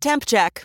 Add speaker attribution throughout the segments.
Speaker 1: Temp check.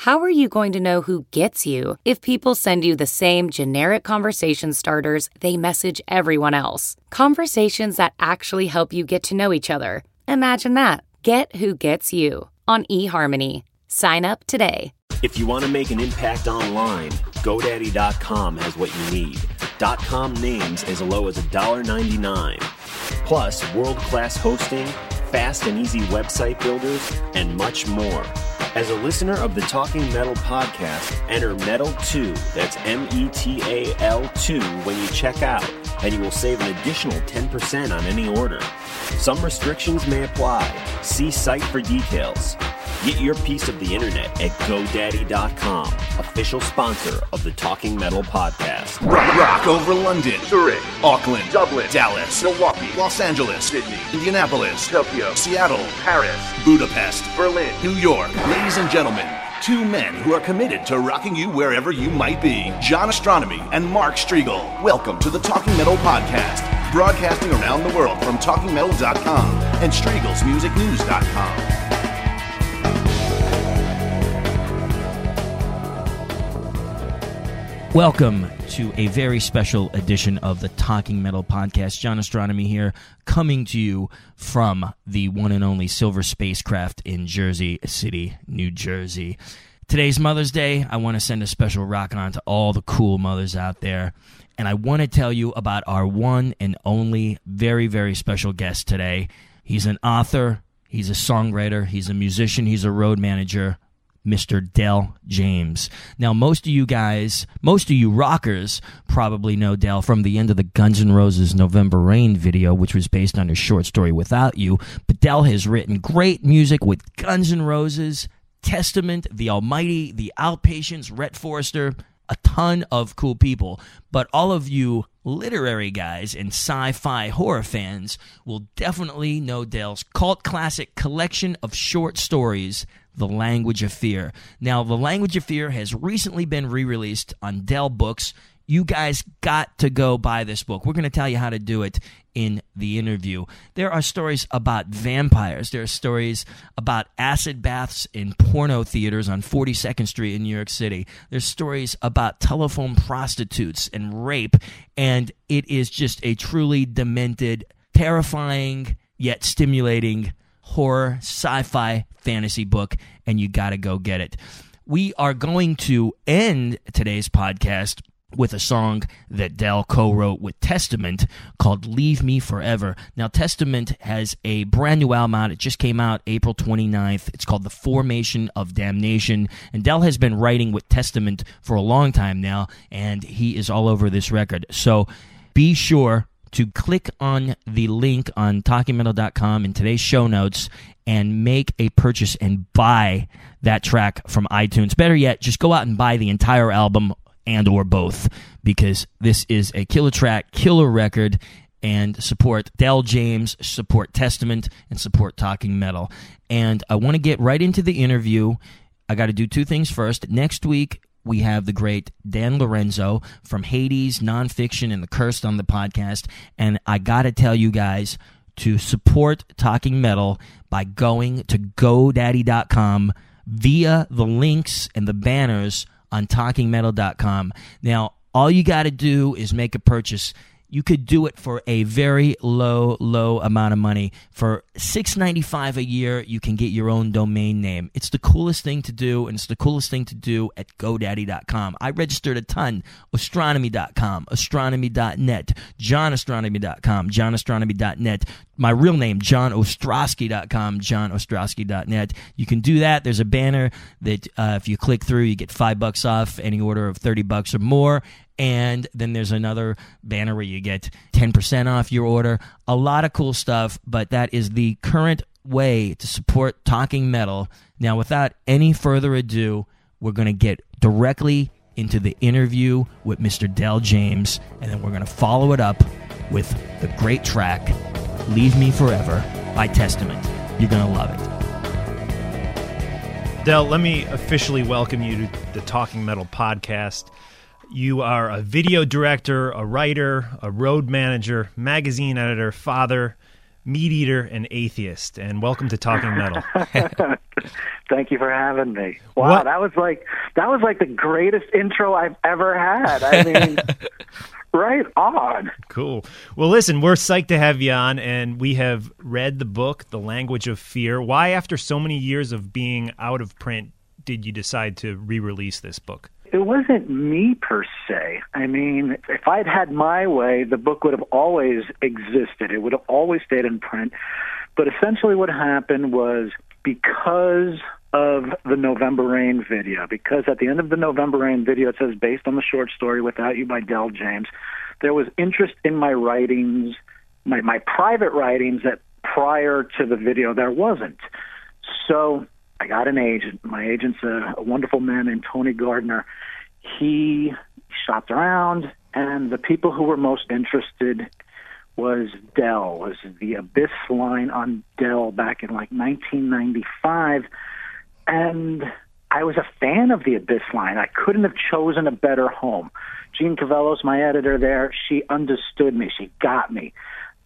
Speaker 2: How are you going to know who gets you if people send you the same generic conversation starters they message everyone else? Conversations that actually help you get to know each other. Imagine that. Get who gets you on eHarmony. Sign up today.
Speaker 3: If you want to make an impact online, GoDaddy.com has what you need. .com names as low as $1.99. Plus, world-class hosting, fast and easy website builders, and much more. As a listener of the Talking Metal podcast, enter METAL2, that's M E T A L 2, when you check out, and you will save an additional 10% on any order. Some restrictions may apply. See site for details. Get your piece of the internet at GoDaddy.com, official sponsor of the Talking Metal podcast.
Speaker 4: Rock, rock over London, Zurich, Auckland, Dublin, Dallas, Milwaukee, Los Angeles, Sydney, Indianapolis, Tokyo, Seattle, Paris, Budapest, Berlin, New York. Ladies and gentlemen, two men who are committed to rocking you wherever you might be. John Ostronomy and Mark Strigl. Welcome to the Talking Metal Podcast, broadcasting around the world from TalkingMetal.com and StriglsMusicNews.com.
Speaker 5: Welcome to a very special edition of the Talking Metal Podcast. John Ostronomy here, coming to you from the one and only Silver Spacecraft in Jersey City, New Jersey. Today's Mother's Day. I want to send a special rock on to all the cool mothers out there. And I want to tell you about our one and only very, very special guest today. He's an author, he's a songwriter, he's a musician, he's a road manager. Mr. Del James. Now, most of you guys, most of you rockers probably know Del from the end of the Guns N' Roses November Rain video, which was based on his short story Without You. But Del has written great music with Guns N' Roses, Testament, The Almighty, The Outpatients, Rhett Forrester, a ton of cool people. But all of you literary guys and sci fi horror fans will definitely know Del's cult classic collection of short stories the Language of Fear. Now, The Language of Fear has recently been re released on Dell Books. You guys got to go buy this book. We're going to tell you how to do it in the interview. There are stories about vampires. There are stories about acid baths in porno theaters on 42nd Street in New York City. There's stories about telephone prostitutes and rape. And it is just a truly demented, terrifying, yet stimulating horror, sci fi, fantasy book, and you got to go get it. We are going to end today's podcast with a song that Del co wrote with Testament called Leave Me Forever. Now, Testament has a brand new album out. It just came out April 29th. It's called The Formation of Damnation. And Del has been writing with Testament for a long time now, and he is all over this record. So be sure to click on the link on talkingmetal.com in today's show notes and make a purchase and buy that track from iTunes. Better yet, just go out and buy the entire album and or both because this is a killer track, killer record and support Del James, support Testament and support Talking Metal. And I want to get right into the interview. I got to do two things first. Next week we have the great Dan Lorenzo from Hades Nonfiction and The Cursed on the podcast. And I got to tell you guys to support Talking Metal by going to GoDaddy.com via the links and the banners on TalkingMetal.com. Now, all you got to do is make a purchase. You could do it for a very low, low amount of money. For six ninety five a year, you can get your own domain name. It's the coolest thing to do, and it's the coolest thing to do at GoDaddy.com. I registered a ton. Ostronomy.com, ostronomy.net, JohnOstronomy.com, JohnOstronomy.net. My real name, JohnOstrowski.com, JohnOstrowski.net. You can do that. There's a banner that uh, if you click through, you get five bucks off any order of 30 bucks or more and then there's another banner where you get 10% off your order. A lot of cool stuff, but that is the current way to support Talking Metal. Now, without any further ado, we're going to get directly into the interview with Mr. Del James, and then we're going to follow it up with the great track, Leave Me Forever by Testament. You're going to love it.
Speaker 6: Del, let me officially welcome you to the Talking Metal podcast. You are a video director, a writer, a road manager, magazine editor, father, meat eater, and atheist. And welcome to Talking Metal.
Speaker 7: Thank you for having me. Wow,
Speaker 6: What-
Speaker 7: that was like that was like the greatest intro I've ever had. I mean, right on.
Speaker 6: Cool. Well, listen, we're psyched to have you on, and we have read the book, The Language of Fear. Why, after so many years of being out of print, did you decide to re release this book?
Speaker 7: It wasn't me per se. I mean, if I'd had my way, the book would have always existed. It would have always stayed in print. But essentially, what happened was because of the November Rain video, because at the end of the November Rain video it says based on the short story Without You by Del James, there was interest in my writings, my, my private writings that prior to the video there wasn't. So I got an agent. My agent's a, a wonderful man named Tony Gardner. He shopped around, and the people who were most interested was Dell, was the Abyss line on Dell back in like 1995. And I was a fan of the Abyss line. I couldn't have chosen a better home. Jeanne Cavelos, my editor there, she understood me. She got me.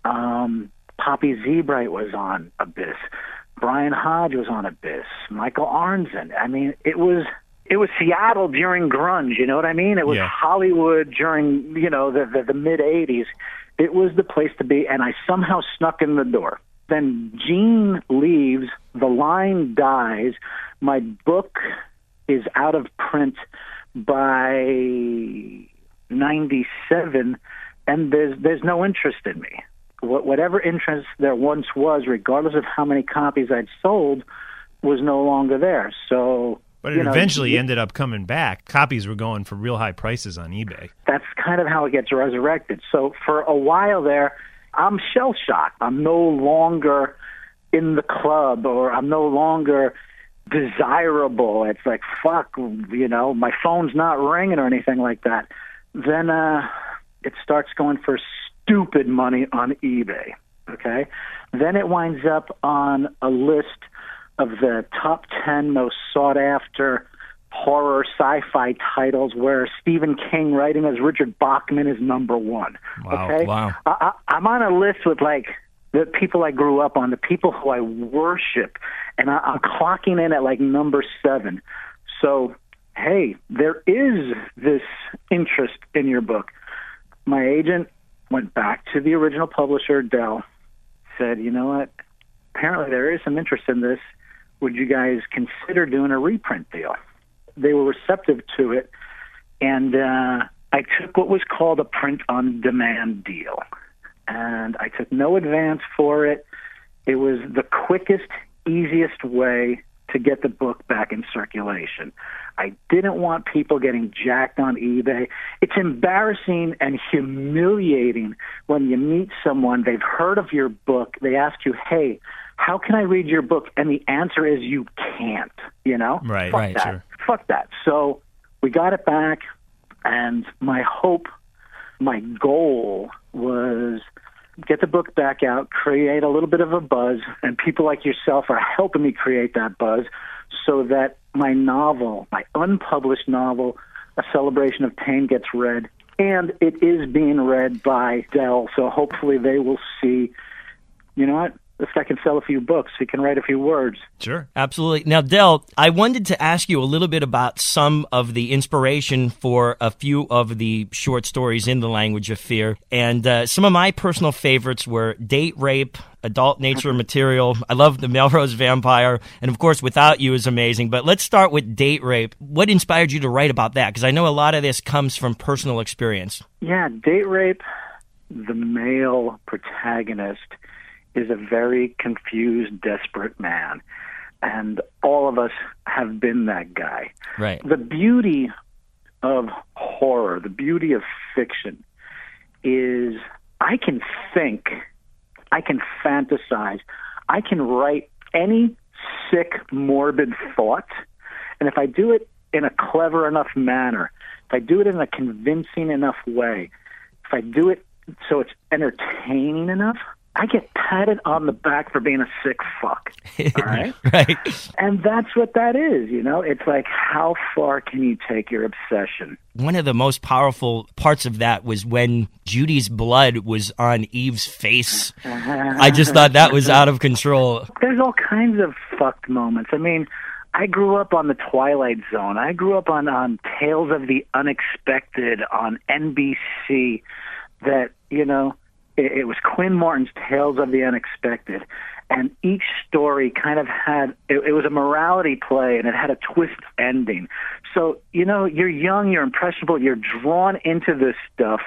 Speaker 7: Um, Poppy Z. Brite was on Abyss. Brian Hodge was on Abyss. Michael Arnzen. I mean, it was it was Seattle during grunge. You know what I mean? It was
Speaker 6: Yeah.
Speaker 7: Hollywood during you know the the, the mid '80s. It was the place to be, and I somehow snuck in the door. Then Gene leaves. The line dies. My book is out of print by '97, and there's there's no interest in me. Wh- Whatever interest there once was, regardless of how many copies I'd sold, was no longer there. So,
Speaker 6: But it
Speaker 7: know,
Speaker 6: eventually
Speaker 7: y-
Speaker 6: ended up coming back. Copies were going for real high prices on eBay.
Speaker 7: that's kind of how it gets resurrected. So for a while there, I'm shell shocked. I'm no longer in the club or I'm no longer desirable. It's like fuck, you know, my phone's not ringing or anything like that. Then uh it starts going for stupid money on eBay, okay? Then it winds up on a list of the top 10 most sought after horror sci-fi titles where Stephen King writing as Richard Bachman is number one.
Speaker 6: Wow,
Speaker 7: okay,
Speaker 5: wow.
Speaker 7: I, I, I'm on a list with like the people I grew up on, the people who I worship, and I, I'm clocking in at like number seven. So, hey, there is this interest in your book. My agent went back to the original publisher, Dell, said, you know what? Apparently, there is some interest in this. Would you guys consider doing a reprint deal? They were receptive to it, and uh, I took what was called a print on demand deal. And I took no advance for it. It was the quickest, easiest way to get the book back in circulation. I didn't want people getting jacked on eBay. It's embarrassing and humiliating when you meet someone, they've heard of your book, they ask you, hey, how can I read your book? And the answer is you can't, you know?
Speaker 6: Right,
Speaker 7: Fuck
Speaker 6: right,
Speaker 7: that.
Speaker 6: sure.
Speaker 7: Fuck that. So we got it back, and my hope, my goal was get the book back out, create a little bit of a buzz, and people like yourself are helping me create that buzz so that my novel, my unpublished novel, A Celebration of Pain, gets read. And it is being read by Dell, so hopefully they will see, you know what? This guy can sell a few books. He can write a few words.
Speaker 6: Sure.
Speaker 8: Absolutely. Now, Del, I wanted to ask you a little bit about some of the inspiration for a few of the short stories in the language of fear. And uh, some of my personal favorites were Date Rape, Adult Nature Material. I love The Melrose Vampire. And of course, Without You is amazing. But let's start with Date Rape. What inspired you to write about that? Because I know a lot of this comes from personal experience.
Speaker 7: Yeah, Date Rape, the male protagonist is a very confused, desperate man. And all of us have been that guy.
Speaker 8: Right.
Speaker 7: The beauty of horror, the beauty of fiction, is I can think, I can fantasize, I can write any sick, morbid thought. And if I do it in a clever enough manner, if I do it in a convincing enough way, if I do it so it's entertaining enough, I get patted on the back for being a sick fuck. All right?
Speaker 8: right.
Speaker 7: And that's what that is, you know? It's like, how far can you take your obsession?
Speaker 8: One of the most powerful parts of that was when Judy's blood was on Eve's face. I just thought that was out of control.
Speaker 7: There's all kinds of fucked moments. I mean, I grew up on the Twilight Zone. I grew up on, on Tales of the Unexpected on NBC that, you know, it, it was Quinn Martin's Tales of the Unexpected, and each story kind of had it, it was a morality play, and it had a twist ending. So you know, you're young, you're impressionable, you're drawn into this stuff,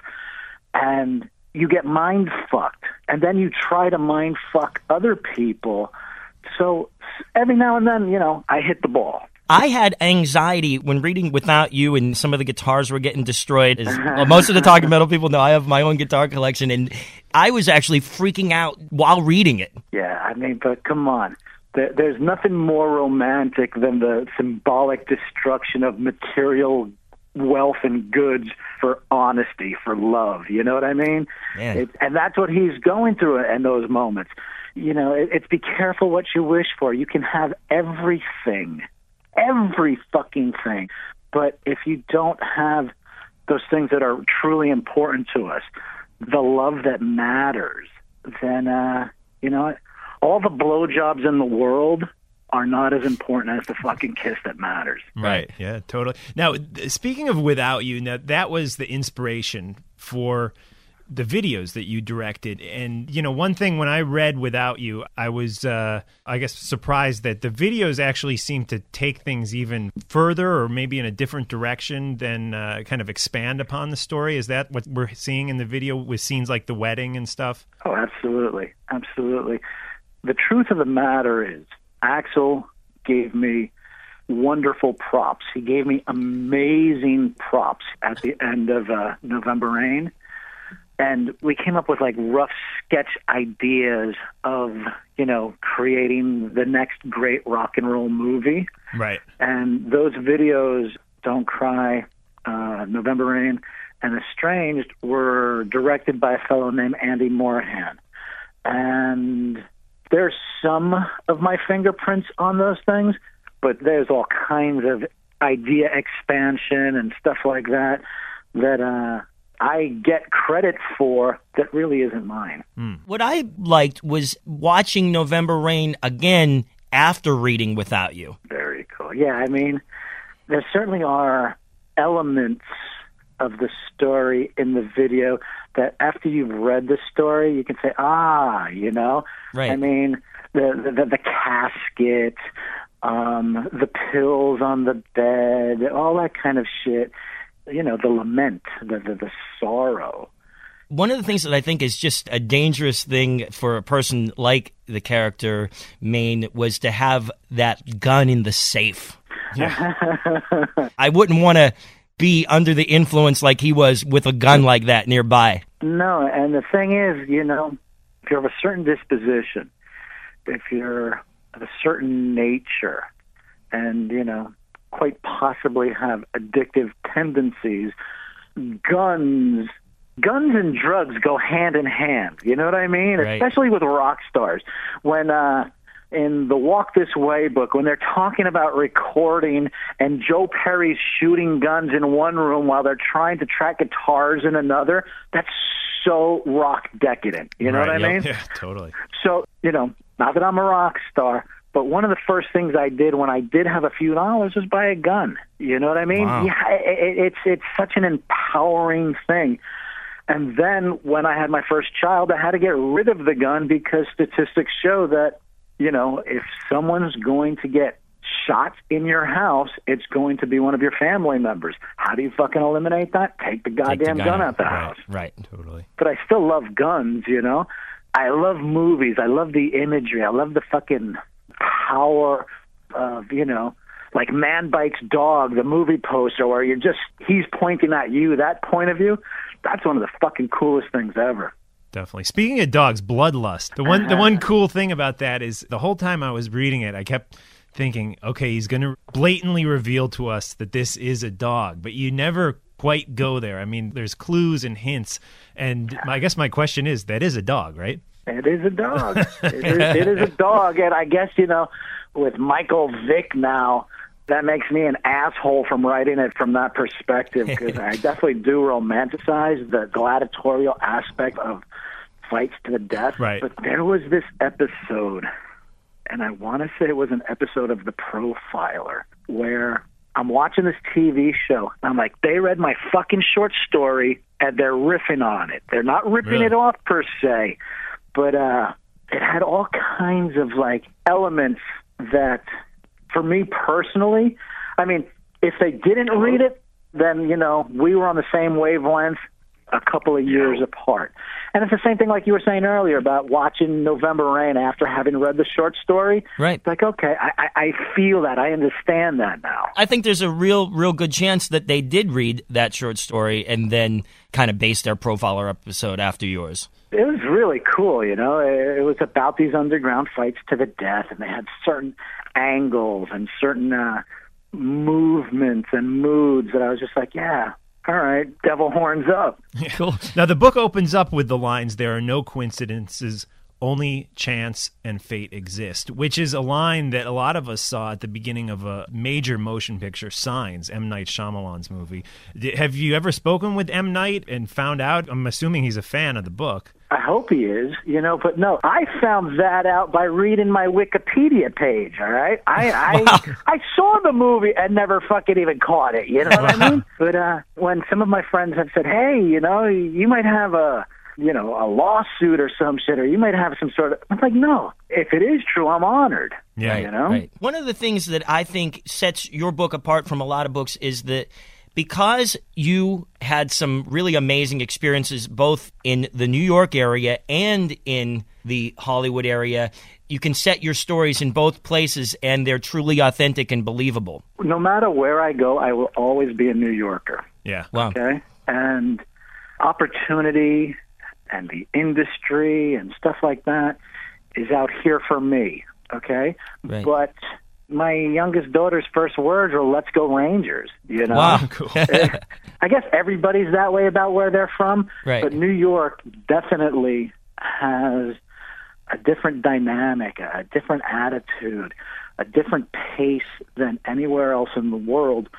Speaker 7: and you get mind fucked, and then you try to mind fuck other people. So every now and then, you know, I hit the ball.
Speaker 8: I had anxiety when reading Without You, and some of the guitars were getting destroyed. As well, most of the talking metal people know, I have my own guitar collection, and I was actually freaking out while reading it.
Speaker 7: Yeah, I mean, but come on. There's nothing more romantic than the symbolic destruction of material wealth and goods for honesty, for love. You know what I mean? It, and that's what he's going through in those moments. You know, it, it's be careful what you wish for. You can have everything, every fucking thing. But if you don't have those things that are truly important to us, the love that matters, then, uh, you know, all the blowjobs in the world are not as important as the fucking kiss that matters.
Speaker 6: Right. Yeah, totally. Now, speaking of Without You, now that was the inspiration for the videos that you directed. And, you know, one thing when I read Without You, I was, uh, I guess, surprised that the videos actually seem to take things even further or maybe in a different direction than uh, kind of expand upon the story. Is that what we're seeing in the video with scenes like the wedding and stuff?
Speaker 7: Oh, absolutely. Absolutely. The truth of the matter is, Axl gave me wonderful props. He gave me amazing props at the end of uh, November Rain. And we came up with like rough sketch ideas of, you know, creating the next great rock and roll movie.
Speaker 6: Right.
Speaker 7: And those videos, Don't Cry, uh, November Rain, and Estranged, were directed by a fellow named Andy Morahan. And there's some of my fingerprints on those things, but there's all kinds of idea expansion and stuff like that that uh, I get credit for that really isn't mine.
Speaker 8: What I liked was watching November Rain again after reading Without You.
Speaker 7: Very cool. Yeah, I mean, there certainly are elements of the story in the video that after you've read the story, you can say, ah, you know?
Speaker 8: Right.
Speaker 7: I mean, the, the, the casket, um, the pills on the bed, all that kind of shit. You know, the lament, the, the, the sorrow.
Speaker 8: One of the things that I think is just a dangerous thing for a person like the character Maine was to have that gun in the safe. Yeah. I wouldn't want to be under the influence like he was with a gun like that nearby.
Speaker 7: No, and the thing is, you know, if you're of a certain disposition, if you're of a certain nature, and, you know, quite possibly have addictive tendencies, guns guns and drugs go hand in hand. You know what I mean?
Speaker 8: Right.
Speaker 7: Especially with rock stars. When uh in the Walk This Way book, when they're talking about recording and Joe Perry's shooting guns in one room while they're trying to track guitars in another, that's so rock decadent. You know
Speaker 6: Right,
Speaker 7: what I
Speaker 6: yep,
Speaker 7: mean?
Speaker 6: Yeah, totally.
Speaker 7: So, you know, Not that I'm a rock star, but one of the first things I did when I did have a few dollars was buy a gun. You know what I mean?
Speaker 8: Wow.
Speaker 7: Yeah, it, it's it's such an empowering thing. And then when I had my first child, I had to get rid of the gun because statistics show that, you know, if someone's going to get shot in your house, it's going to be one of your family members. How do you fucking eliminate that? Take the
Speaker 8: Take the
Speaker 7: goddamn gun out the
Speaker 8: right,
Speaker 7: house.
Speaker 8: Right.
Speaker 6: Totally.
Speaker 7: But I still love guns, you know? I love movies. I love the imagery. I love the fucking power of, you know, like Man Bites Dog, the movie poster where you're just, he's pointing at you, that point of view. That's one of the fucking coolest things ever.
Speaker 6: Definitely. Speaking of dogs, bloodlust. The one the uh-huh. one cool thing about that is the whole time I was reading it, I kept thinking, okay, he's going to blatantly reveal to us that this is a dog, but you never quite go there. I mean, there's clues and hints, and I guess my question is, that is a dog, right?
Speaker 7: It is a dog. it, is, it is a dog, and I guess you know, with Michael Vick now, that makes me an asshole from writing it from that perspective because I definitely do romanticize the gladiatorial aspect of fights to the death.
Speaker 6: Right.
Speaker 7: But there was this episode, and I want to say it was an episode of The Profiler where I'm watching this TV show. And I'm like, they read my fucking short story and they're riffing on it. They're not ripping
Speaker 6: Really?
Speaker 7: it off per se, but uh, it had all kinds of like elements that, for me personally, I mean, if they didn't read it, then you know we were on the same wavelength a couple of years apart. And it's the same thing like you were saying earlier about watching November Rain after having read the short story.
Speaker 8: Right.
Speaker 7: It's like, okay, I, I, I feel that. I understand that now.
Speaker 8: I think there's a real, real good chance that they did read that short story and then kind of based their profiler episode after yours.
Speaker 7: It was really cool, you know. It, was about these underground fights to the death, and they had certain angles and certain uh, movements and moods that I was just like, yeah, all right, devil horns up.
Speaker 8: Cool.
Speaker 6: Now, the book opens up with the lines There are no coincidences, only chance and fate exist, which is a line that a lot of us saw at the beginning of a major motion picture, Signs, M. Night Shyamalan's movie. Have you ever spoken with M. Night and found out? I'm assuming he's a fan of the book.
Speaker 7: I hope he is, you know, but no, I found that out by reading my Wikipedia page, all right? I I I saw the movie and never fucking even caught it, you know what I mean? But uh when some of my friends have said, "Hey, you know, you might have a you know, a lawsuit or some shit, or you might have some sort of. I'm like, no. If it is true, I'm honored.
Speaker 6: Yeah.
Speaker 7: you know.
Speaker 8: Right. One of the things that I think sets your book apart from a lot of books is that because you had some really amazing experiences both in the New York area and in the Hollywood area, you can set your stories in both places and they're truly authentic and believable.
Speaker 7: No matter where I go, I will always be a New Yorker.
Speaker 6: Yeah.
Speaker 8: Wow.
Speaker 7: Okay, and opportunity and the industry and stuff like that is out here for me. Okay,
Speaker 8: Right.
Speaker 7: but my youngest daughter's first words were "Let's go Rangers." You know,
Speaker 8: Wow.
Speaker 6: Cool.
Speaker 7: I guess everybody's that way about where they're from,
Speaker 8: Right.
Speaker 7: but New York definitely has a different dynamic, a different attitude, a different pace than anywhere else in the world.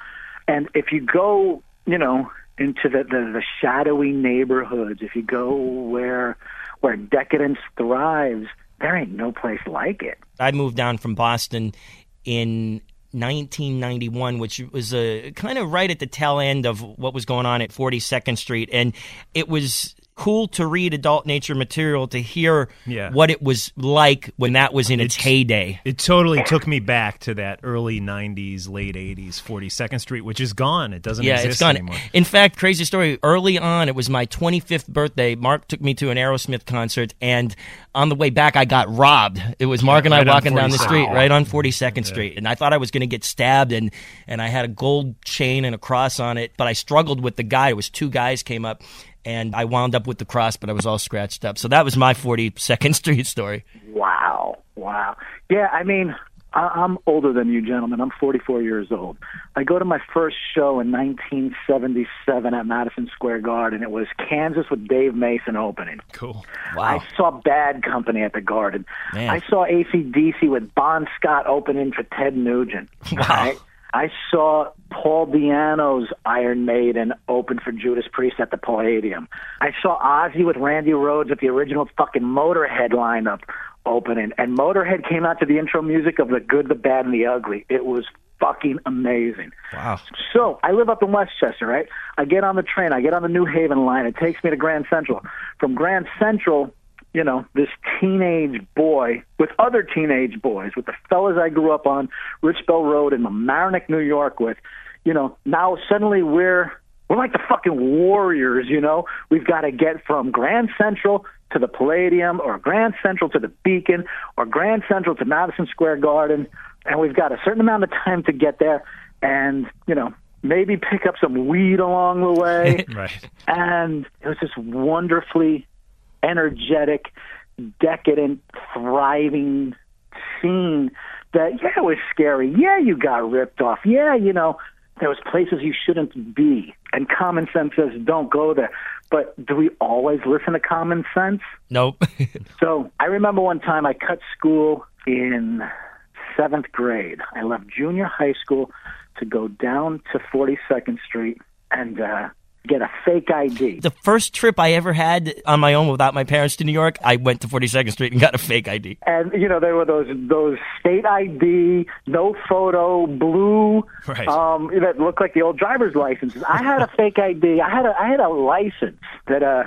Speaker 7: And if you go, you know, into the, the, the shadowy neighborhoods, if you go where where decadence thrives, there ain't no place like it.
Speaker 8: I moved down from Boston in 1991, which was uh, kind of right at the tail end of what was going on at 42nd Street. And it was cool to read adult nature material to hear
Speaker 6: Yeah.
Speaker 8: what it was like when that was in its,
Speaker 6: It's-
Speaker 8: heyday.
Speaker 6: It totally took me back to that early 90s, late 80s, 42nd Street, which is gone. It doesn't
Speaker 8: Yeah,
Speaker 6: exist
Speaker 8: it's gone.
Speaker 6: anymore.
Speaker 8: In fact, crazy story. Early on, it was my 25th birthday. Mark took me to an Aerosmith concert, and on the way back, I got robbed. It was Mark and I
Speaker 6: Right
Speaker 8: walking down the street, right on 42nd Street, and I thought I was going to get stabbed, and and I had a gold chain and a cross on it, but I struggled with the guy. It was two guys came up. And I wound up with the cross, but I was all scratched up. So that was my 42nd Street story.
Speaker 7: Wow, wow. Yeah, I mean, I- I'm older than you gentlemen. I'm 44 years old. I go to my first show in 1977 at Madison Square Garden. It was Kansas with Dave Mason opening.
Speaker 6: Cool.
Speaker 8: Wow.
Speaker 7: I saw Bad Company at the Garden.
Speaker 8: Man.
Speaker 7: I saw ACDC with Bon Scott opening for Ted Nugent.
Speaker 8: Wow.
Speaker 7: I saw Paul Di'Anno's Iron Maiden open for Judas Priest at the Palladium. I saw Ozzy with Randy Rhoads at the original fucking Motorhead lineup opening, and Motorhead came out to the intro music of The Good, the Bad, and the Ugly. It was fucking amazing.
Speaker 8: Wow.
Speaker 7: So I live up in Westchester, right? I get on the train, I get on the New Haven line. It takes me to Grand Central. From Grand Central, you know, this teenage boy with other teenage boys, with the fellas I grew up on Richbell Road in Mamaroneck, New York, with, you know, now suddenly we're we're like the fucking warriors, you know. We've got to get from Grand Central to the Palladium, or Grand Central to the Beacon, or Grand Central to Madison Square Garden, and we've got a certain amount of time to get there, and you know, maybe pick up some weed along the way.
Speaker 6: Right.
Speaker 7: And it was just wonderfully energetic, decadent, thriving scene that, yeah, it was scary. Yeah, you got ripped off. Yeah, you know, there was places you shouldn't be. And common sense says don't go there. But do we always listen to common sense?
Speaker 8: Nope.
Speaker 7: So I remember one time I cut school in seventh grade. I left junior high school to go down to 42nd Street and uh, get a fake ID.
Speaker 8: the first trip I ever had on my own without my parents to New York, I went to 42nd Street and got a fake ID.
Speaker 7: and you know there were those those state ID, no photo, blue,
Speaker 6: Right.
Speaker 7: um, that looked like the old driver's licenses. I had a fake ID. I had a I had a license that uh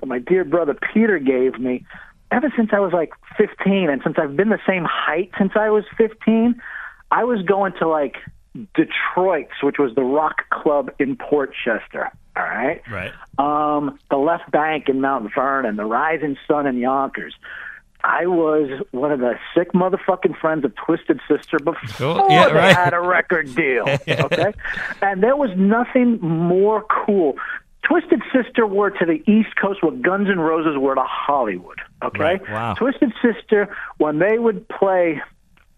Speaker 7: that my dear brother Peter gave me ever since I was like 15, and since I've been the same height since I was 15, I was going to like Detroit's, which was the rock club in Port Chester. All right
Speaker 6: Right.
Speaker 7: um, the Left Bank in Mount Vernon, the Rising Sun in Yonkers. I was one of the sick motherfucking friends of Twisted Sister before
Speaker 8: Oh, yeah,
Speaker 7: they
Speaker 8: right.
Speaker 7: had a record deal. Okay, and there was nothing more cool. Twisted Sister were to the East Coast what Guns N' Roses were to Hollywood. Okay,
Speaker 8: Right, wow.
Speaker 7: Twisted Sister when they would play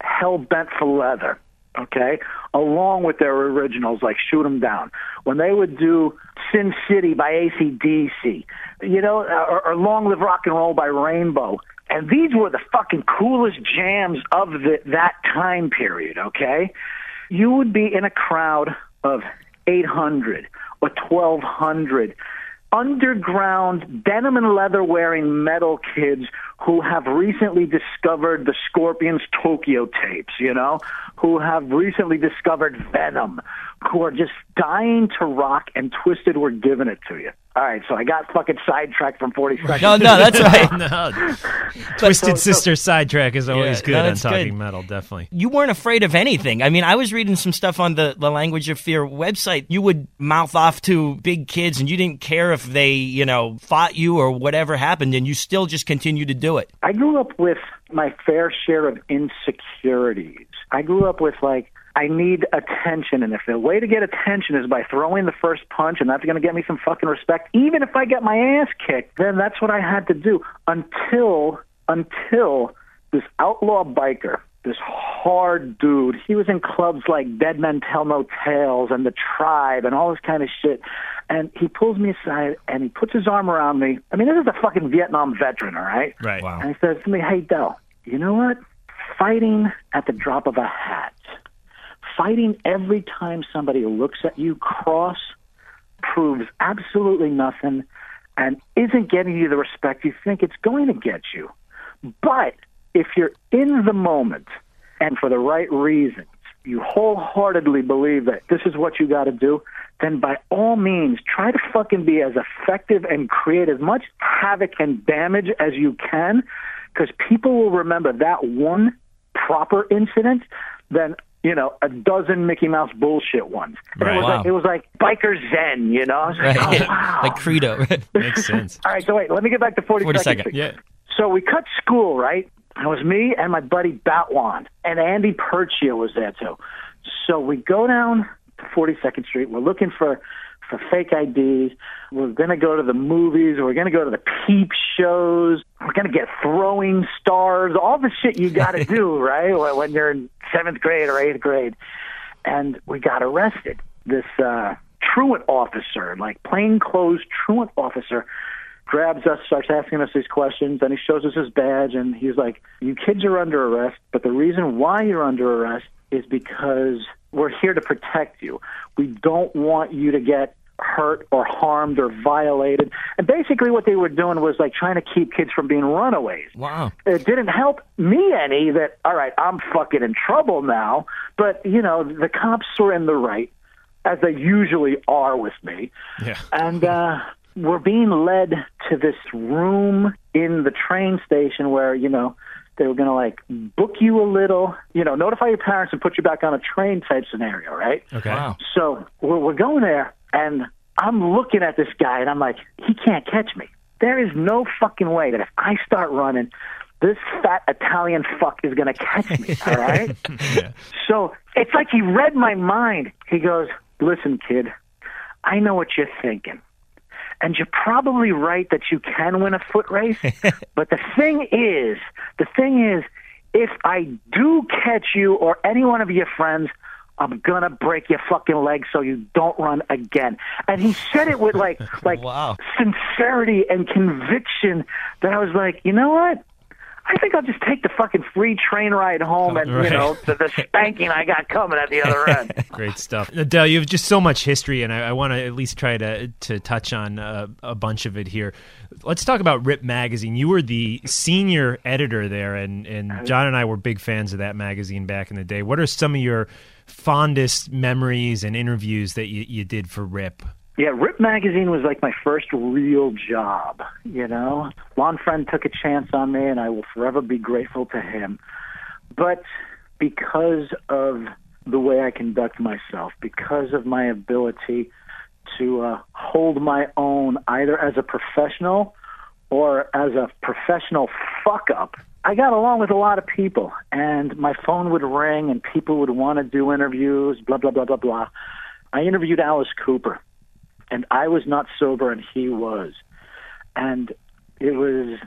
Speaker 7: Hell Bent for Leather, okay, along with their originals like Shoot 'Em Down. When they would do Sin City by ACDC, you know, uh, or, or Long Live Rock and Roll by Rainbow. And these were the fucking coolest jams of the, that time period, okay? You would be in a crowd of 800 or 1200 underground denim and leather wearing metal kids who have recently discovered the Scorpions Tokyo tapes, you know, who have recently discovered Venom, who are just dying to rock and Twisted were giving it to you. All right, so I got fucking sidetracked from 40 seconds.
Speaker 8: No, no, that's right.
Speaker 6: no. Twisted
Speaker 7: so-
Speaker 6: Sister sidetrack is always
Speaker 8: Yeah,
Speaker 6: good
Speaker 8: no,
Speaker 6: on Talking
Speaker 8: good.
Speaker 6: Metal, definitely.
Speaker 8: You weren't afraid of anything. I mean, I was reading some stuff on the, the Language of Fear website. You would mouth off to big kids and you didn't care if they, you know, fought you or whatever happened and you still just continue to do it.
Speaker 7: I grew up with my fair share of insecurities. I grew up with like I need attention, and if the way to get attention is by throwing the first punch, and that's going to get me some fucking respect, even if I get my ass kicked, then that's what I had to do until until this outlaw biker. This hard dude. He was in clubs like Dead Men Tell No Tales and The Tribe and all this kind of shit. And he pulls me aside and he puts his arm around me. I mean, this is a fucking Vietnam veteran, all right?
Speaker 6: Right.
Speaker 7: And he says to me, Hey, Del, you know what? Fighting at the drop of a hat, fighting every time somebody looks at you cross proves absolutely nothing and isn't getting you the respect you think it's going to get you. But if you're in the moment and for the right reasons, you wholeheartedly believe that this is what you got to do, then by all means try to fucking be as effective and create as much havoc and damage as you can because people will remember that one proper incident than you know a dozen Mickey Mouse bullshit ones.
Speaker 6: Right.
Speaker 7: It was
Speaker 8: Wow.
Speaker 7: like it was like biker zen, you know. I like,
Speaker 8: Right.
Speaker 7: oh, wow.
Speaker 8: like Credo.
Speaker 6: Makes sense.
Speaker 7: All right, so wait, let me get back to 40,
Speaker 8: 40
Speaker 7: seconds.
Speaker 8: second.
Speaker 6: Yeah.
Speaker 7: So we cut school, right? It was me and my buddy Batwan, and Andy Perchia was there too. So we go down to 42nd Street. We're looking for for fake IDs. We're going to go to the movies. We're going to go to the peep shows. We're going to get throwing stars. All the shit you got to do, right? When when you're in seventh grade or eighth grade. And we got arrested. This uh, truant officer, like plainclothes truant officer, grabs us, starts asking us these questions, and he shows us his badge, and he's like, "You kids are under arrest, but the reason why you're under arrest is because we're here to protect you. We don't want you to get hurt or harmed or violated. And basically, what they were doing was like trying to keep kids from being runaways.
Speaker 8: Wow.
Speaker 7: It didn't help me any that, all right, I'm fucking in trouble now. But, you know, the cops were in the right, as they usually are with me.
Speaker 6: Yeah.
Speaker 7: And, uh, we're being led to this room in the train station where, you know, they were going to like book you a little, you know, notify your parents and put you back on a train type scenario, right?
Speaker 6: Okay.
Speaker 8: Wow.
Speaker 7: So we're, we're going there, and I'm looking at this guy, and I'm like, he can't catch me. There is no fucking way that if I start running, this fat Italian fuck is going to catch me, all right? So it's like he read my mind. He goes, listen, kid, I know what you're thinking. And you're probably right that you can win a foot race. but the thing is, the thing is, if I do catch you or any one of your friends, I'm gonna break your fucking leg so you don't run again. And he said it with like like
Speaker 8: Wow.
Speaker 7: sincerity and conviction that I was like, you know what? I think I'll just take the fucking free train ride home and
Speaker 6: Right.
Speaker 7: you know the, the spanking I got coming at the other end.
Speaker 6: Great stuff, Adele. You have just so much history, and I, I want to at least try to to touch on uh, a bunch of it here. Let's talk about Rip Magazine. You were the senior editor there, and and John and I were big fans of that magazine back in the day. What are some of your fondest memories and interviews that you, you did for Rip?
Speaker 7: Yeah, Rip Magazine was like my first real job, you know? Lon Friend took a chance on me, and I will forever be grateful to him. But because of the way I conduct myself, because of my ability to uh, hold my own either as a professional or as a professional fuck up, I got along with a lot of people, and my phone would ring, and people would want to do interviews, blah, blah, blah, blah, blah. I interviewed Alice Cooper and I was not sober and he was. And it was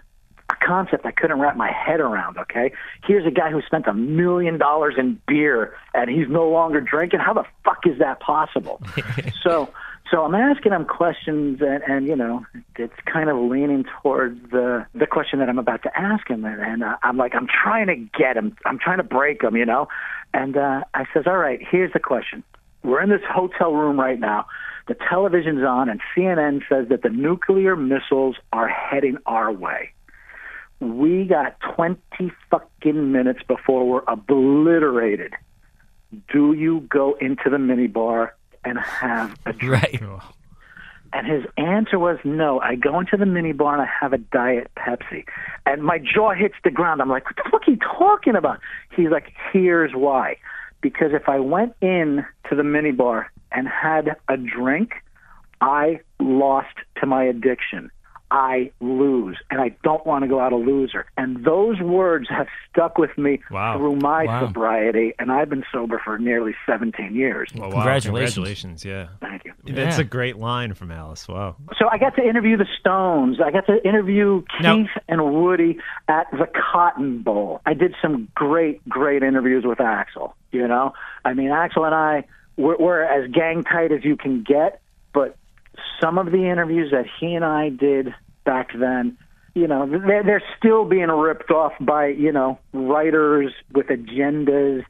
Speaker 7: a concept I couldn't wrap my head around, okay? Here's a guy who spent a million dollars in beer and he's no longer drinking. How the fuck is that possible? so so I'm asking him questions and, and you know, it's kind of leaning toward the the question that I'm about to ask him and, and uh, I'm like I'm trying to get him. I'm trying to break him, you know? And uh I says, "All right, here's the question. We're in this hotel room right now the television's on and CNN says that the nuclear missiles are heading our way. We got 20 fucking minutes before we're obliterated. Do you go into the minibar and have a drink?
Speaker 8: Right.
Speaker 7: And his answer was no. I go into the minibar and I have a diet Pepsi. And my jaw hits the ground. I'm like, what the fuck are you talking about? He's like, here's why. Because if I went in to the minibar and had a drink, I lost to my addiction. I lose, and I don't want to go out a loser. And those words have stuck with me
Speaker 6: Wow.
Speaker 7: through my
Speaker 8: Wow.
Speaker 7: sobriety, and I've been sober for nearly 17 years.
Speaker 6: Well, wow,
Speaker 8: Congratulations.
Speaker 6: Congratulations, yeah.
Speaker 7: Thank you.
Speaker 6: That's
Speaker 8: Yeah.
Speaker 6: a great line from Alice. Wow.
Speaker 7: So I got to interview the Stones. I got to interview Keith
Speaker 6: Now-
Speaker 7: and Woody at the Cotton Bowl. I did some great, great interviews with Axl. You know, I mean, Axl and I we're, we're as gang tight as you can get. But some of the interviews that he and I did back then, you know, they're, they're still being ripped off by you know writers with agendas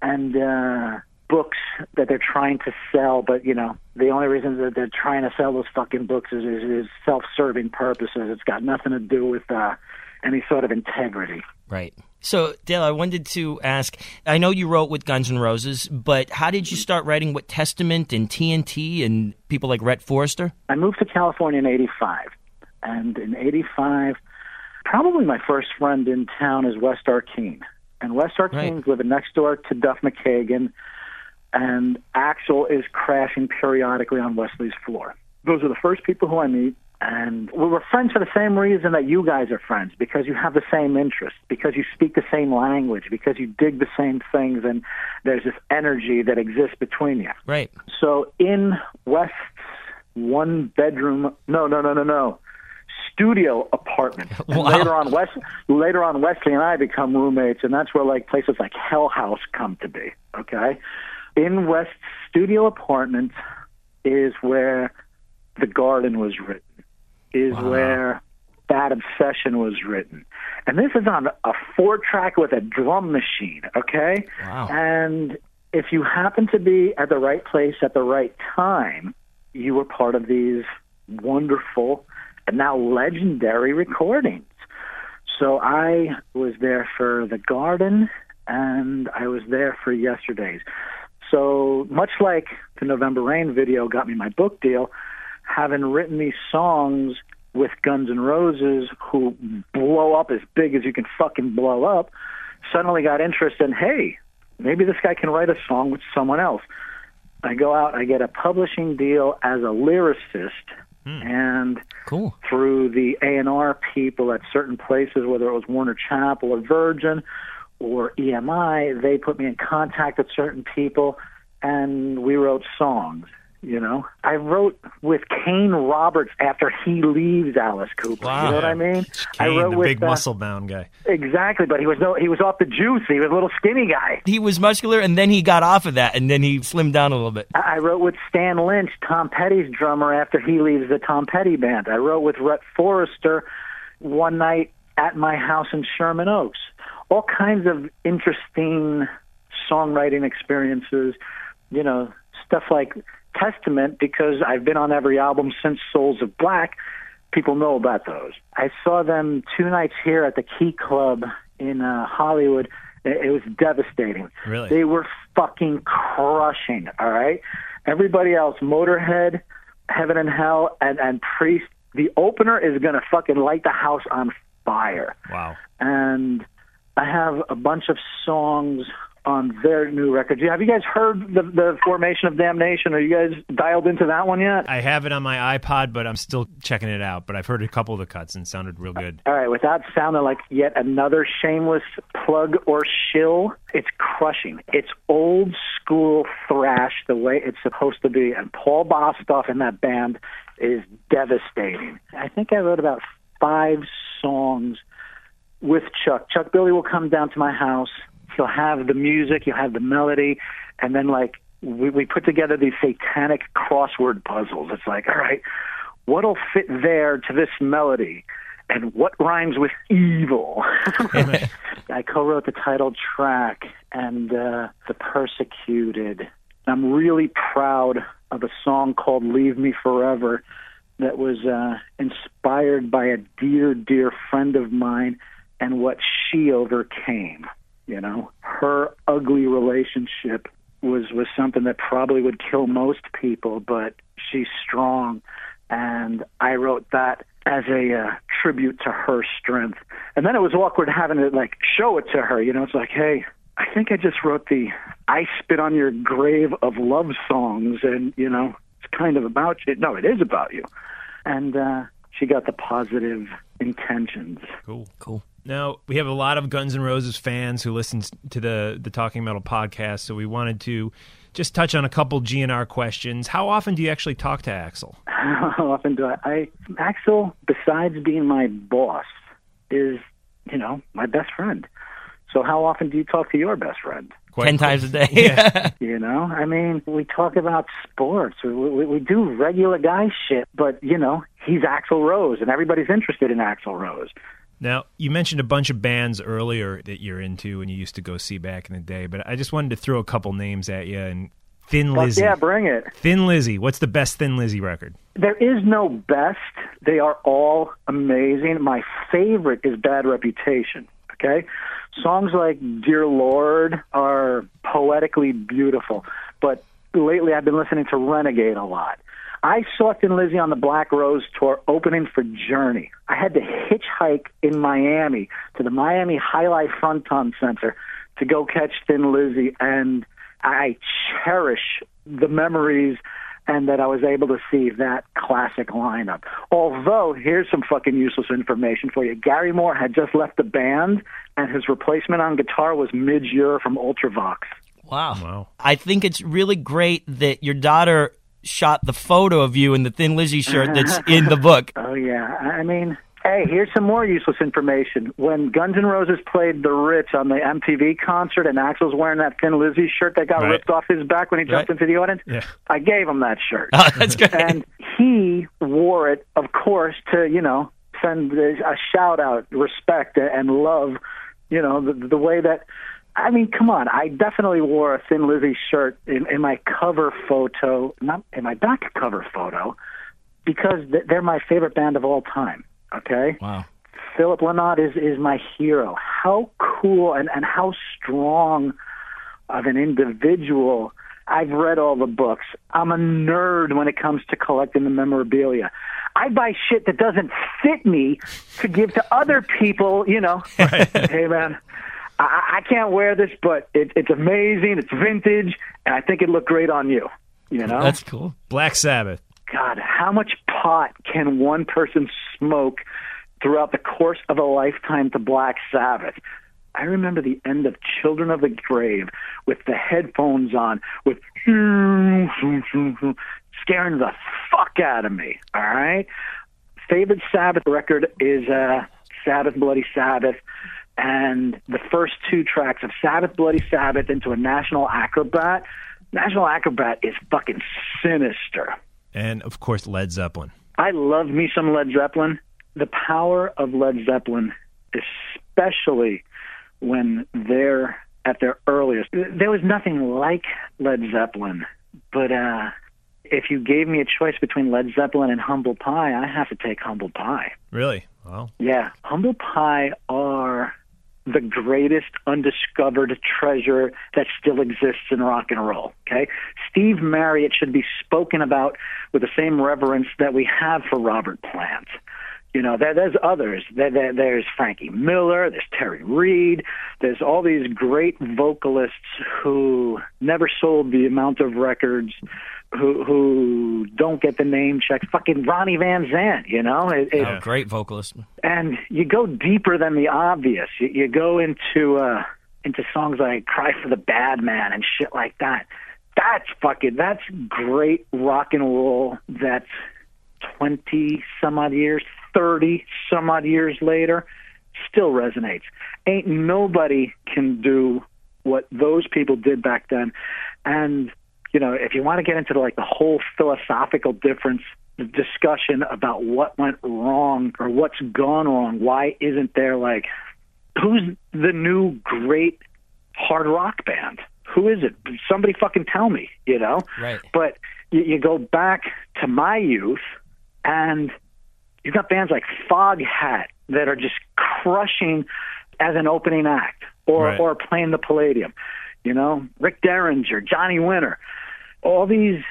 Speaker 7: and. uh books that they're trying to sell, but you know the only reason that they're trying to sell those fucking books is is, is self-serving purposes. It's got nothing to do with uh, any sort of integrity.
Speaker 8: Right. So, Dale, I wanted to ask I know you wrote with Guns N' Roses, but how did you start writing with Testament and TNT and people like Rhett Forrester?
Speaker 7: I moved to California in '85, and in '85, probably my first friend in town is West Arkeen, and West Arkeen's living next door to Duff McKagan, and Axl is crashing periodically on Wesley's floor. Those are the first people who I meet. And we were friends for the same reason that you guys are friends, because you have the same interests, because you speak the same language, because you dig the same things, and there's this energy that exists between you.
Speaker 8: Right.
Speaker 7: So in West's one bedroom, no, no, no, no, no, studio apartment.
Speaker 8: Wow.
Speaker 7: later on, Wes, later on, Wesley and I become roommates, and that's where like places like Hell House come to be. Okay, in West's studio apartment is where the Garden was written. Is where That Obsession was written. And this is on a four track with a drum machine, okay?
Speaker 8: Wow.
Speaker 7: And if you happen to be at the right place at the right time, you were part of these wonderful and now legendary recordings. So I was there for The Garden and I was there for Yesterday's. So much like the November Rain video got me my book deal, having written these songs with Guns N' Roses who blow up as big as you can fucking blow up, suddenly got interest in, hey, maybe this guy can write a song with someone else. I go out, I get a publishing deal as a lyricist, Hmm. and
Speaker 8: Cool.
Speaker 7: through the A&R people at certain places, whether it was Warner Chappell or Virgin or EMI, they put me in contact with certain people, and we wrote songs. You know, I wrote with Kane Roberts after he leaves Alice Cooper. You know what I mean? I
Speaker 6: Kane,
Speaker 7: wrote
Speaker 6: the
Speaker 7: with
Speaker 6: big
Speaker 7: uh,
Speaker 6: muscle bound guy.
Speaker 7: Exactly, but he was no, he was off the juice. He was a little skinny guy.
Speaker 8: He was muscular, and then he got off of that, and then he slimmed down a little bit.
Speaker 7: I I wrote with Stan Lynch, Tom Petty's drummer, after he leaves the Tom Petty band. I wrote with Rhett Forrester one night at my house in Sherman Oaks. All kinds of interesting songwriting experiences, you know, stuff like Testament, because I've been on every album since Souls of Black. People know about those. I saw them two nights here at the Key Club in uh, Hollywood. It was devastating.
Speaker 6: Really?
Speaker 7: They were fucking crushing, all right? Everybody else, Motorhead, Heaven and Hell, and, and Priest, the opener is going to fucking light the house on fire.
Speaker 6: Wow.
Speaker 7: And I have a bunch of songs on their new record. Have you guys heard the, the Formation of Damnation? Are you guys dialed into that one yet?
Speaker 6: I have it on my iPod, but I'm still checking it out. But I've heard a couple of the cuts and sounded real good.
Speaker 7: All right, without sounding like yet another shameless plug or shill, it's crushing. It's old school thrash the way it's supposed to be, and Paul Bostaph in that band is devastating. I think I wrote about five songs with Chuck. Chuck Billy will come down to my house. He'll have the music, you'll have the melody, and then like we, we put together these satanic crossword puzzles. It's like, all right, what'll fit there to this melody? And what rhymes with evil? I co-wrote the title track and uh, the persecuted. I'm really proud of a song called "Leave Me Forever" that was uh, inspired by a dear, dear friend of mine and what she overcame. You know, her ugly relationship was was something that probably would kill most people, but she's strong, and I wrote that as a uh, tribute to her strength. And then it was awkward having to like show it to her. You know, it's like, hey, I think I just wrote the "I Spit on Your Grave" of love songs, and you know, it's kind of about you. No, it is about you. And uh, she got the positive intentions.
Speaker 6: Cool.
Speaker 8: Cool.
Speaker 6: Now we have a lot of Guns N' Roses fans who listen to the the Talking Metal podcast, so we wanted to just touch on a couple GNR questions. How often do you actually talk to Axl?
Speaker 7: How often do I, I? Axl, besides being my boss, is you know my best friend. So how often do you talk to your best friend?
Speaker 6: Quite
Speaker 8: Ten
Speaker 6: quick.
Speaker 8: times a day.
Speaker 6: Yeah.
Speaker 7: You know, I mean, we talk about sports. We, we, we do regular guy shit, but you know, he's Axl Rose, and everybody's interested in Axl Rose.
Speaker 6: Now, you mentioned a bunch of bands earlier that you're into and you used to go see back in the day, but I just wanted to throw a couple names at you. And Thin
Speaker 7: Fuck
Speaker 6: Lizzy.
Speaker 7: yeah, bring it.
Speaker 6: Thin Lizzy. What's the best Thin Lizzy record?
Speaker 7: There is no best. They are all amazing. My favorite is Bad Reputation. Okay? Songs like Dear Lord are poetically beautiful, but lately I've been listening to Renegade a lot. I saw Thin Lizzy on the Black Rose tour opening for Journey. I had to hitchhike in Miami to the Miami Jai-Alai Fronton Center to go catch Thin Lizzy, and I cherish the memories and that I was able to see that classic lineup. Although, here's some fucking useless information for you. Gary Moore had just left the band, and his replacement on guitar was Midge Ure from Ultravox.
Speaker 8: Wow.
Speaker 6: Wow.
Speaker 8: I think it's really great that your daughter shot the photo of you in the Thin Lizzy shirt that's in the book.
Speaker 7: Oh yeah, I I mean, hey, here's some more useless information. When Guns N' Roses played the Ritz on the MTV concert, and Axl's wearing that Thin Lizzy shirt that got
Speaker 6: Right.
Speaker 7: ripped off his back when he jumped
Speaker 8: Right.
Speaker 7: into the audience,
Speaker 6: Yeah.
Speaker 7: I gave him that shirt.
Speaker 8: Oh, that's great.
Speaker 7: and he wore it, of course, to you know send a a shout out, respect, and love. You know the, the way that I mean, come on. I definitely wore a Thin Lizzy shirt in, in my cover photo, not in my back cover photo, because they're my favorite band of all time. Okay.
Speaker 8: Wow.
Speaker 7: Philip Lynott is is my hero. How cool and and how strong of an individual. I've read all the books. I'm a nerd when it comes to collecting the memorabilia. I buy shit that doesn't fit me to give to other people. You know, hey man, I, I can't wear this, but it, it's amazing. It's vintage, and I think it looked great on you. You know,
Speaker 8: That's cool.
Speaker 6: Black Sabbath.
Speaker 7: God, how much pot can one person smoke throughout the course of a lifetime to Black Sabbath? I remember the end of Children of the Grave with the headphones on, with scaring the fuck out of me. All right. Favorite Sabbath record is uh, Sabbath Bloody Sabbath, and the first two tracks of Sabbath Bloody Sabbath into a National Acrobat. National Acrobat is fucking sinister.
Speaker 6: And of course, Led Zeppelin.
Speaker 7: I love me some Led Zeppelin. The power of Led Zeppelin, especially when they're at their earliest. There was nothing like Led Zeppelin, but uh, if you gave me a choice between Led Zeppelin and Humble Pie, I have to take Humble Pie.
Speaker 6: Really? Wow.
Speaker 7: Yeah, Humble Pie are the greatest undiscovered treasure that still exists in rock and roll. Okay, Steve Marriott should be spoken about with the same reverence that we have for Robert Plant. You know, there, there's others. There, there, there's Frankie Miller. There's Terry Reid. There's all these great vocalists who never sold the amount of records, who who don't get the name check. Fucking Ronnie Van Zant. You know, it, it,
Speaker 8: Oh, great vocalist.
Speaker 7: and you go deeper than the obvious. You, you go into uh, into songs like "Cry for the Bad Man" and shit like that. That's fucking. That's great rock and roll. That's twenty some odd years, thirty some odd years later, still resonates. Ain't nobody can do what those people did back then. And you know, if you want to get into like the whole philosophical difference the discussion about what went wrong or what's gone wrong. Why isn't there like who's the new great hard rock band? Who is it? Somebody fucking tell me, you know?
Speaker 8: Right.
Speaker 7: But you, you go back to my youth and you've got bands like Foghat that are just crushing as an opening act or
Speaker 6: Right.
Speaker 7: or playing the Palladium. You know, Rick Derringer, Johnny Winter, all these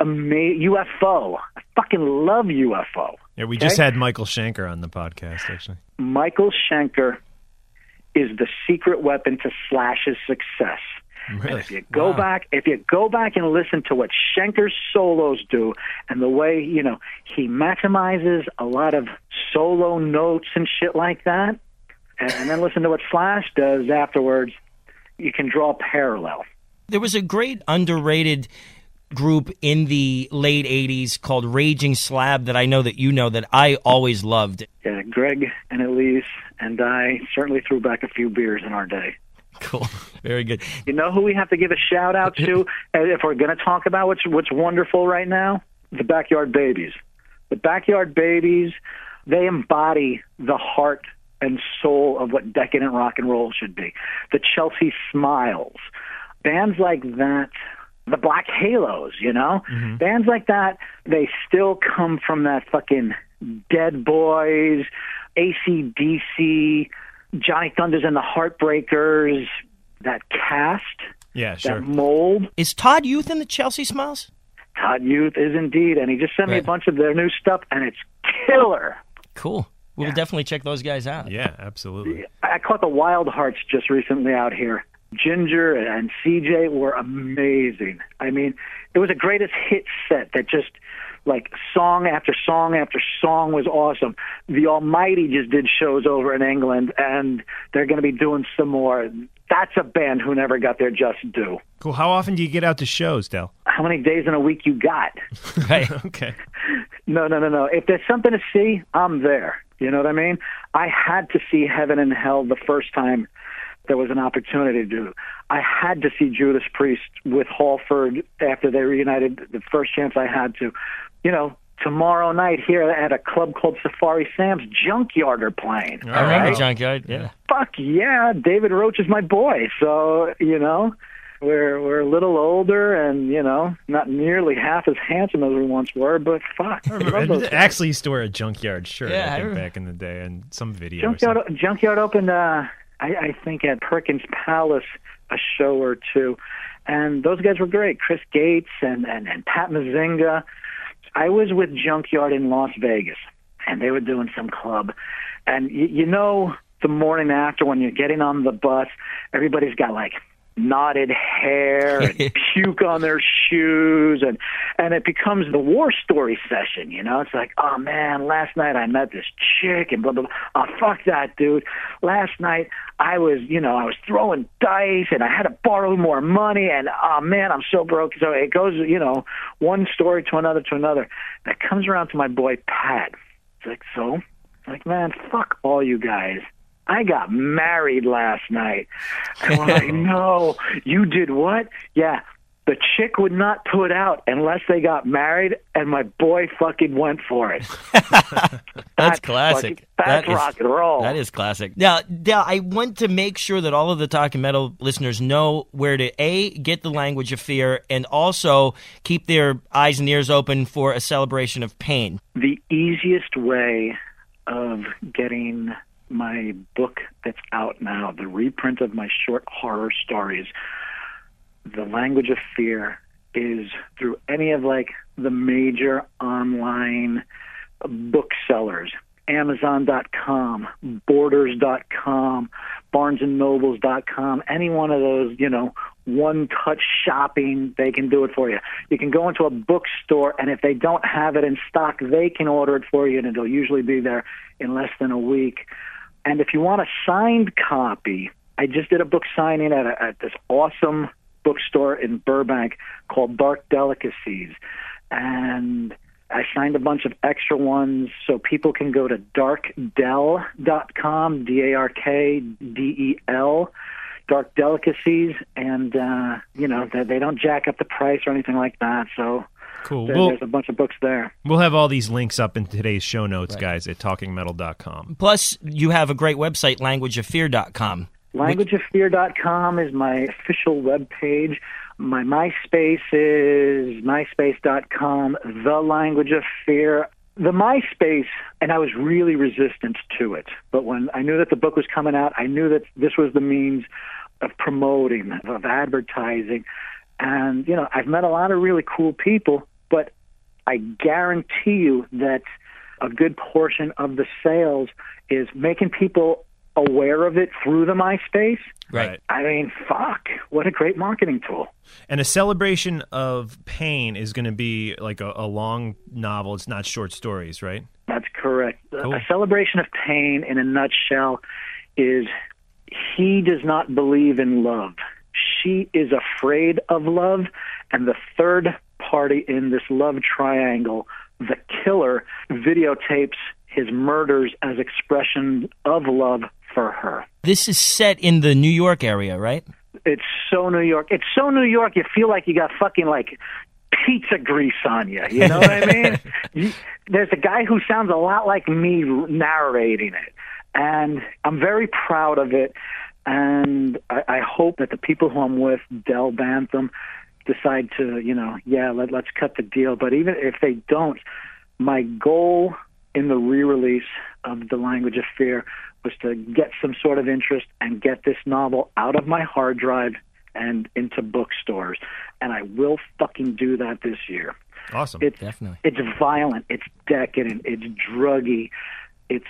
Speaker 7: ama- UFO. I fucking love UFO.
Speaker 6: Yeah, we
Speaker 7: Okay?
Speaker 6: just had Michael Schenker on the podcast, actually.
Speaker 7: Michael Schenker is the secret weapon to Slash's success. And if you go
Speaker 8: Wow.
Speaker 7: back, if you go back and listen to what Schenker's solos do, and the way you know he maximizes a lot of solo notes and shit like that, and, and then listen to what Slash does afterwards, you can draw a parallel.
Speaker 8: There was a great underrated group in the late 80s called Raging Slab that I know that you know that I always loved.
Speaker 7: Yeah, Greg and Elise and I certainly threw back a few beers in our day.
Speaker 8: Cool. Very good.
Speaker 7: You know who we have to give a shout out to if we're going to talk about what's what's wonderful right now? The Backyard Babies. The Backyard Babies, they embody the heart and soul of what decadent rock and roll should be. The Chelsea Smiles. Bands like that, the Black Halos, you know? Mm-hmm. Bands like that, they still come from that fucking Dead Boys, ACDC, Johnny Thunders and the Heartbreakers, that cast,
Speaker 6: Yeah,
Speaker 7: that
Speaker 6: sure.
Speaker 7: mold.
Speaker 8: Is Todd Youth in the Chelsea Smiles?
Speaker 7: Todd Youth is indeed, and he just sent me a bunch of their new stuff, and it's killer.
Speaker 8: Cool. We'll definitely check those guys out.
Speaker 6: Yeah, absolutely.
Speaker 7: I caught the Wild Hearts just recently out here. Ginger and CJ were amazing. I mean, it was a greatest hit set that just like song after song after song was awesome. The Almighty just did shows over in England, and they're going to be doing some more. That's a band who never got their just due.
Speaker 6: Cool. How often do you get out to shows, Del?
Speaker 7: How many days in a week you got?
Speaker 8: Right.
Speaker 6: Okay.
Speaker 7: No, no, no, no. If there's something to see, I'm there. You know what I mean? I had to see Heaven and Hell the first time there was an opportunity to do. I had to see Judas Priest with Halford after they reunited the first chance I had to. You know, tomorrow night here at a club called Safari Sam's Junkyard are playing.
Speaker 8: I remember
Speaker 7: right?
Speaker 8: Junkyard. Yeah.
Speaker 7: fuck yeah, David Roach is my boy. So you know, we're we're a little older and you know not nearly half as handsome as we once were, but fuck. I
Speaker 6: I actually used to wear a junkyard shirt.
Speaker 8: Yeah, I
Speaker 6: I think
Speaker 8: remember.
Speaker 6: back in the day, and some video.
Speaker 7: Junkyard. Junkyard opened, uh, I, I think, at Perkins Palace a show or two, and those guys were great. Chris Gates and and, and Pat Muzingo. I was with Junkyard in Las Vegas, and they were doing some club, and y- you know the morning after when you're getting on the bus, everybody's got like knotted hair and puke on their shoes and and it becomes the war story session you know? It's like oh man last night i met this chick and blah blah blah. Oh fuck that dude. Last night i was you know i was throwing dice and i had to borrow more money and oh man i'm so broke. So it goes you know one story to another to another. That comes around to my boy pat. It's like so? Like man fuck all you guys I got married last night. And we're like, no, you did what? Yeah, the chick would not put out unless they got married, and my boy fucking went for it.
Speaker 8: That's classic.
Speaker 7: fucking- that's
Speaker 8: That is-
Speaker 7: rock and roll.
Speaker 8: That is classic. Now, Del, I want to make sure that all of the Talking Metal listeners know where to A, get the language of fear, and also keep their eyes and ears open for a celebration of pain.
Speaker 7: the easiest way of getting my book that's out now, the reprint of my short horror stories, The Language of Fear, is through any of like the major online booksellers. Amazon.com, Borders.com, BarnesandNobles.com, any one of those, you know, one touch shopping, they can do it for you. You can go into a bookstore, and if they don't have it in stock, they can order it for you, and it'll usually be there in less than a week. And if you want a signed copy, I just did a book signing at, a, at this awesome bookstore in Burbank called Dark Delicacies. And I signed a bunch of extra ones so people can go to darkdel.com, D A R K D E L, Dark Delicacies, and, uh, you know, they, they don't jack up the price or anything like that. So
Speaker 6: Cool.
Speaker 7: there,
Speaker 6: We'll,
Speaker 7: there's a bunch of books there.
Speaker 6: we'll have all these links up in today's show notes, guys, at talkingmetal.com.
Speaker 8: Plus, you have a great website, languageoffear.com.
Speaker 7: LanguageOfFear.com is my official web page. My MySpace is myspace.com, The Language of Fear. The MySpace, and I was really resistant to it. But when I knew that the book was coming out, I knew that this was the means of promoting, of advertising. And, you know, I've met a lot of really cool people, but I guarantee you that a good portion of the sales is making people aware of it through the MySpace.
Speaker 8: Right.
Speaker 7: I mean, fuck, what a great marketing tool.
Speaker 6: And a celebration of pain is going to be like a, a long novel. It's not short stories, right?
Speaker 7: That's correct.
Speaker 6: Cool.
Speaker 7: A celebration of pain, in a nutshell, is he does not believe in love. She is afraid of love, and the third party in this love triangle, the killer, videotapes his murders as expression of love for her.
Speaker 8: This is set in the New York area, right?
Speaker 7: It's so New York. It's so New York. You feel like you got fucking like pizza grease on you. You know what I mean? You- There's a guy who sounds a lot like me narrating it, and I'm very proud of it. And I, I hope that the people who I'm with, Dell Bantam, decide to, you know, yeah, let, let's cut the deal. But even if they don't, my goal in the re-release of The Language of Fear was to get some sort of interest and get this novel out of my hard drive and into bookstores. And I will fucking do that this year.
Speaker 6: Awesome.
Speaker 7: It's
Speaker 8: Definitely.
Speaker 7: it's violent, it's decadent, it's druggy, it's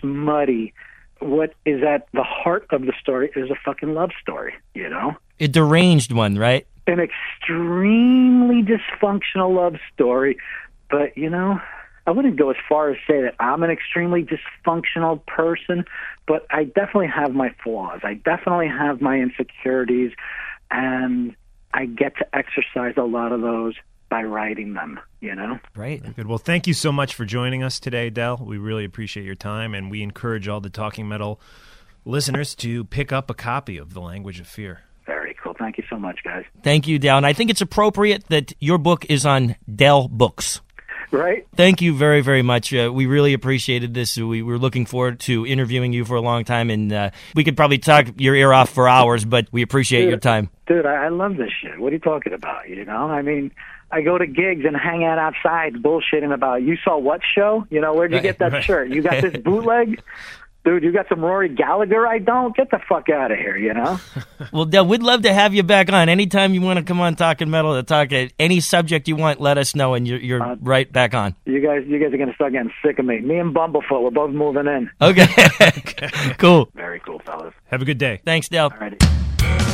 Speaker 7: smutty. What is at the heart of the story is a fucking love story, you know?
Speaker 8: A deranged one, right?
Speaker 7: An extremely dysfunctional love story, but you know, I wouldn't go as far as say that I'm an extremely dysfunctional person, but I definitely have my flaws. I definitely have my insecurities, and I get to exercise a lot of those by writing them, you know?
Speaker 8: Right.
Speaker 6: Good. Well, thank you so much for joining us today, Del. We really appreciate your time, and we encourage all the Talking Metal listeners to pick up a copy of The Language of Fear.
Speaker 7: Thank you so much, guys.
Speaker 8: Thank you, Del. And I think it's appropriate that your book is on Dell Books.
Speaker 7: right?
Speaker 8: Thank you very, very much. Uh, we really appreciated this. We were looking forward to interviewing you for a long time, and uh, we could probably talk your ear off for hours, but we appreciate
Speaker 7: Dude,
Speaker 8: your time.
Speaker 7: Dude, I, love this shit. What are you talking about? You know, I mean, I go to gigs and hang out outside bullshitting about you saw what show? You know, where'd you get that
Speaker 8: Right.
Speaker 7: shirt? You got this bootleg? Dude, you got some Rory Gallagher? I don't. Get the fuck out of here, you know?
Speaker 8: Well, Del, we'd love to have you back on. Anytime you want to come on Talking Metal to talk at any subject you want, let us know, and you're, you're
Speaker 7: Uh,
Speaker 8: right back on.
Speaker 7: You guys you guys are gonna start getting sick of me. Me and Bumblefoot, we're both moving in.
Speaker 8: Okay. cool.
Speaker 7: Very cool, fellas.
Speaker 6: Have a good day.
Speaker 8: Thanks, Del.
Speaker 7: Alrighty.
Speaker 9: Promises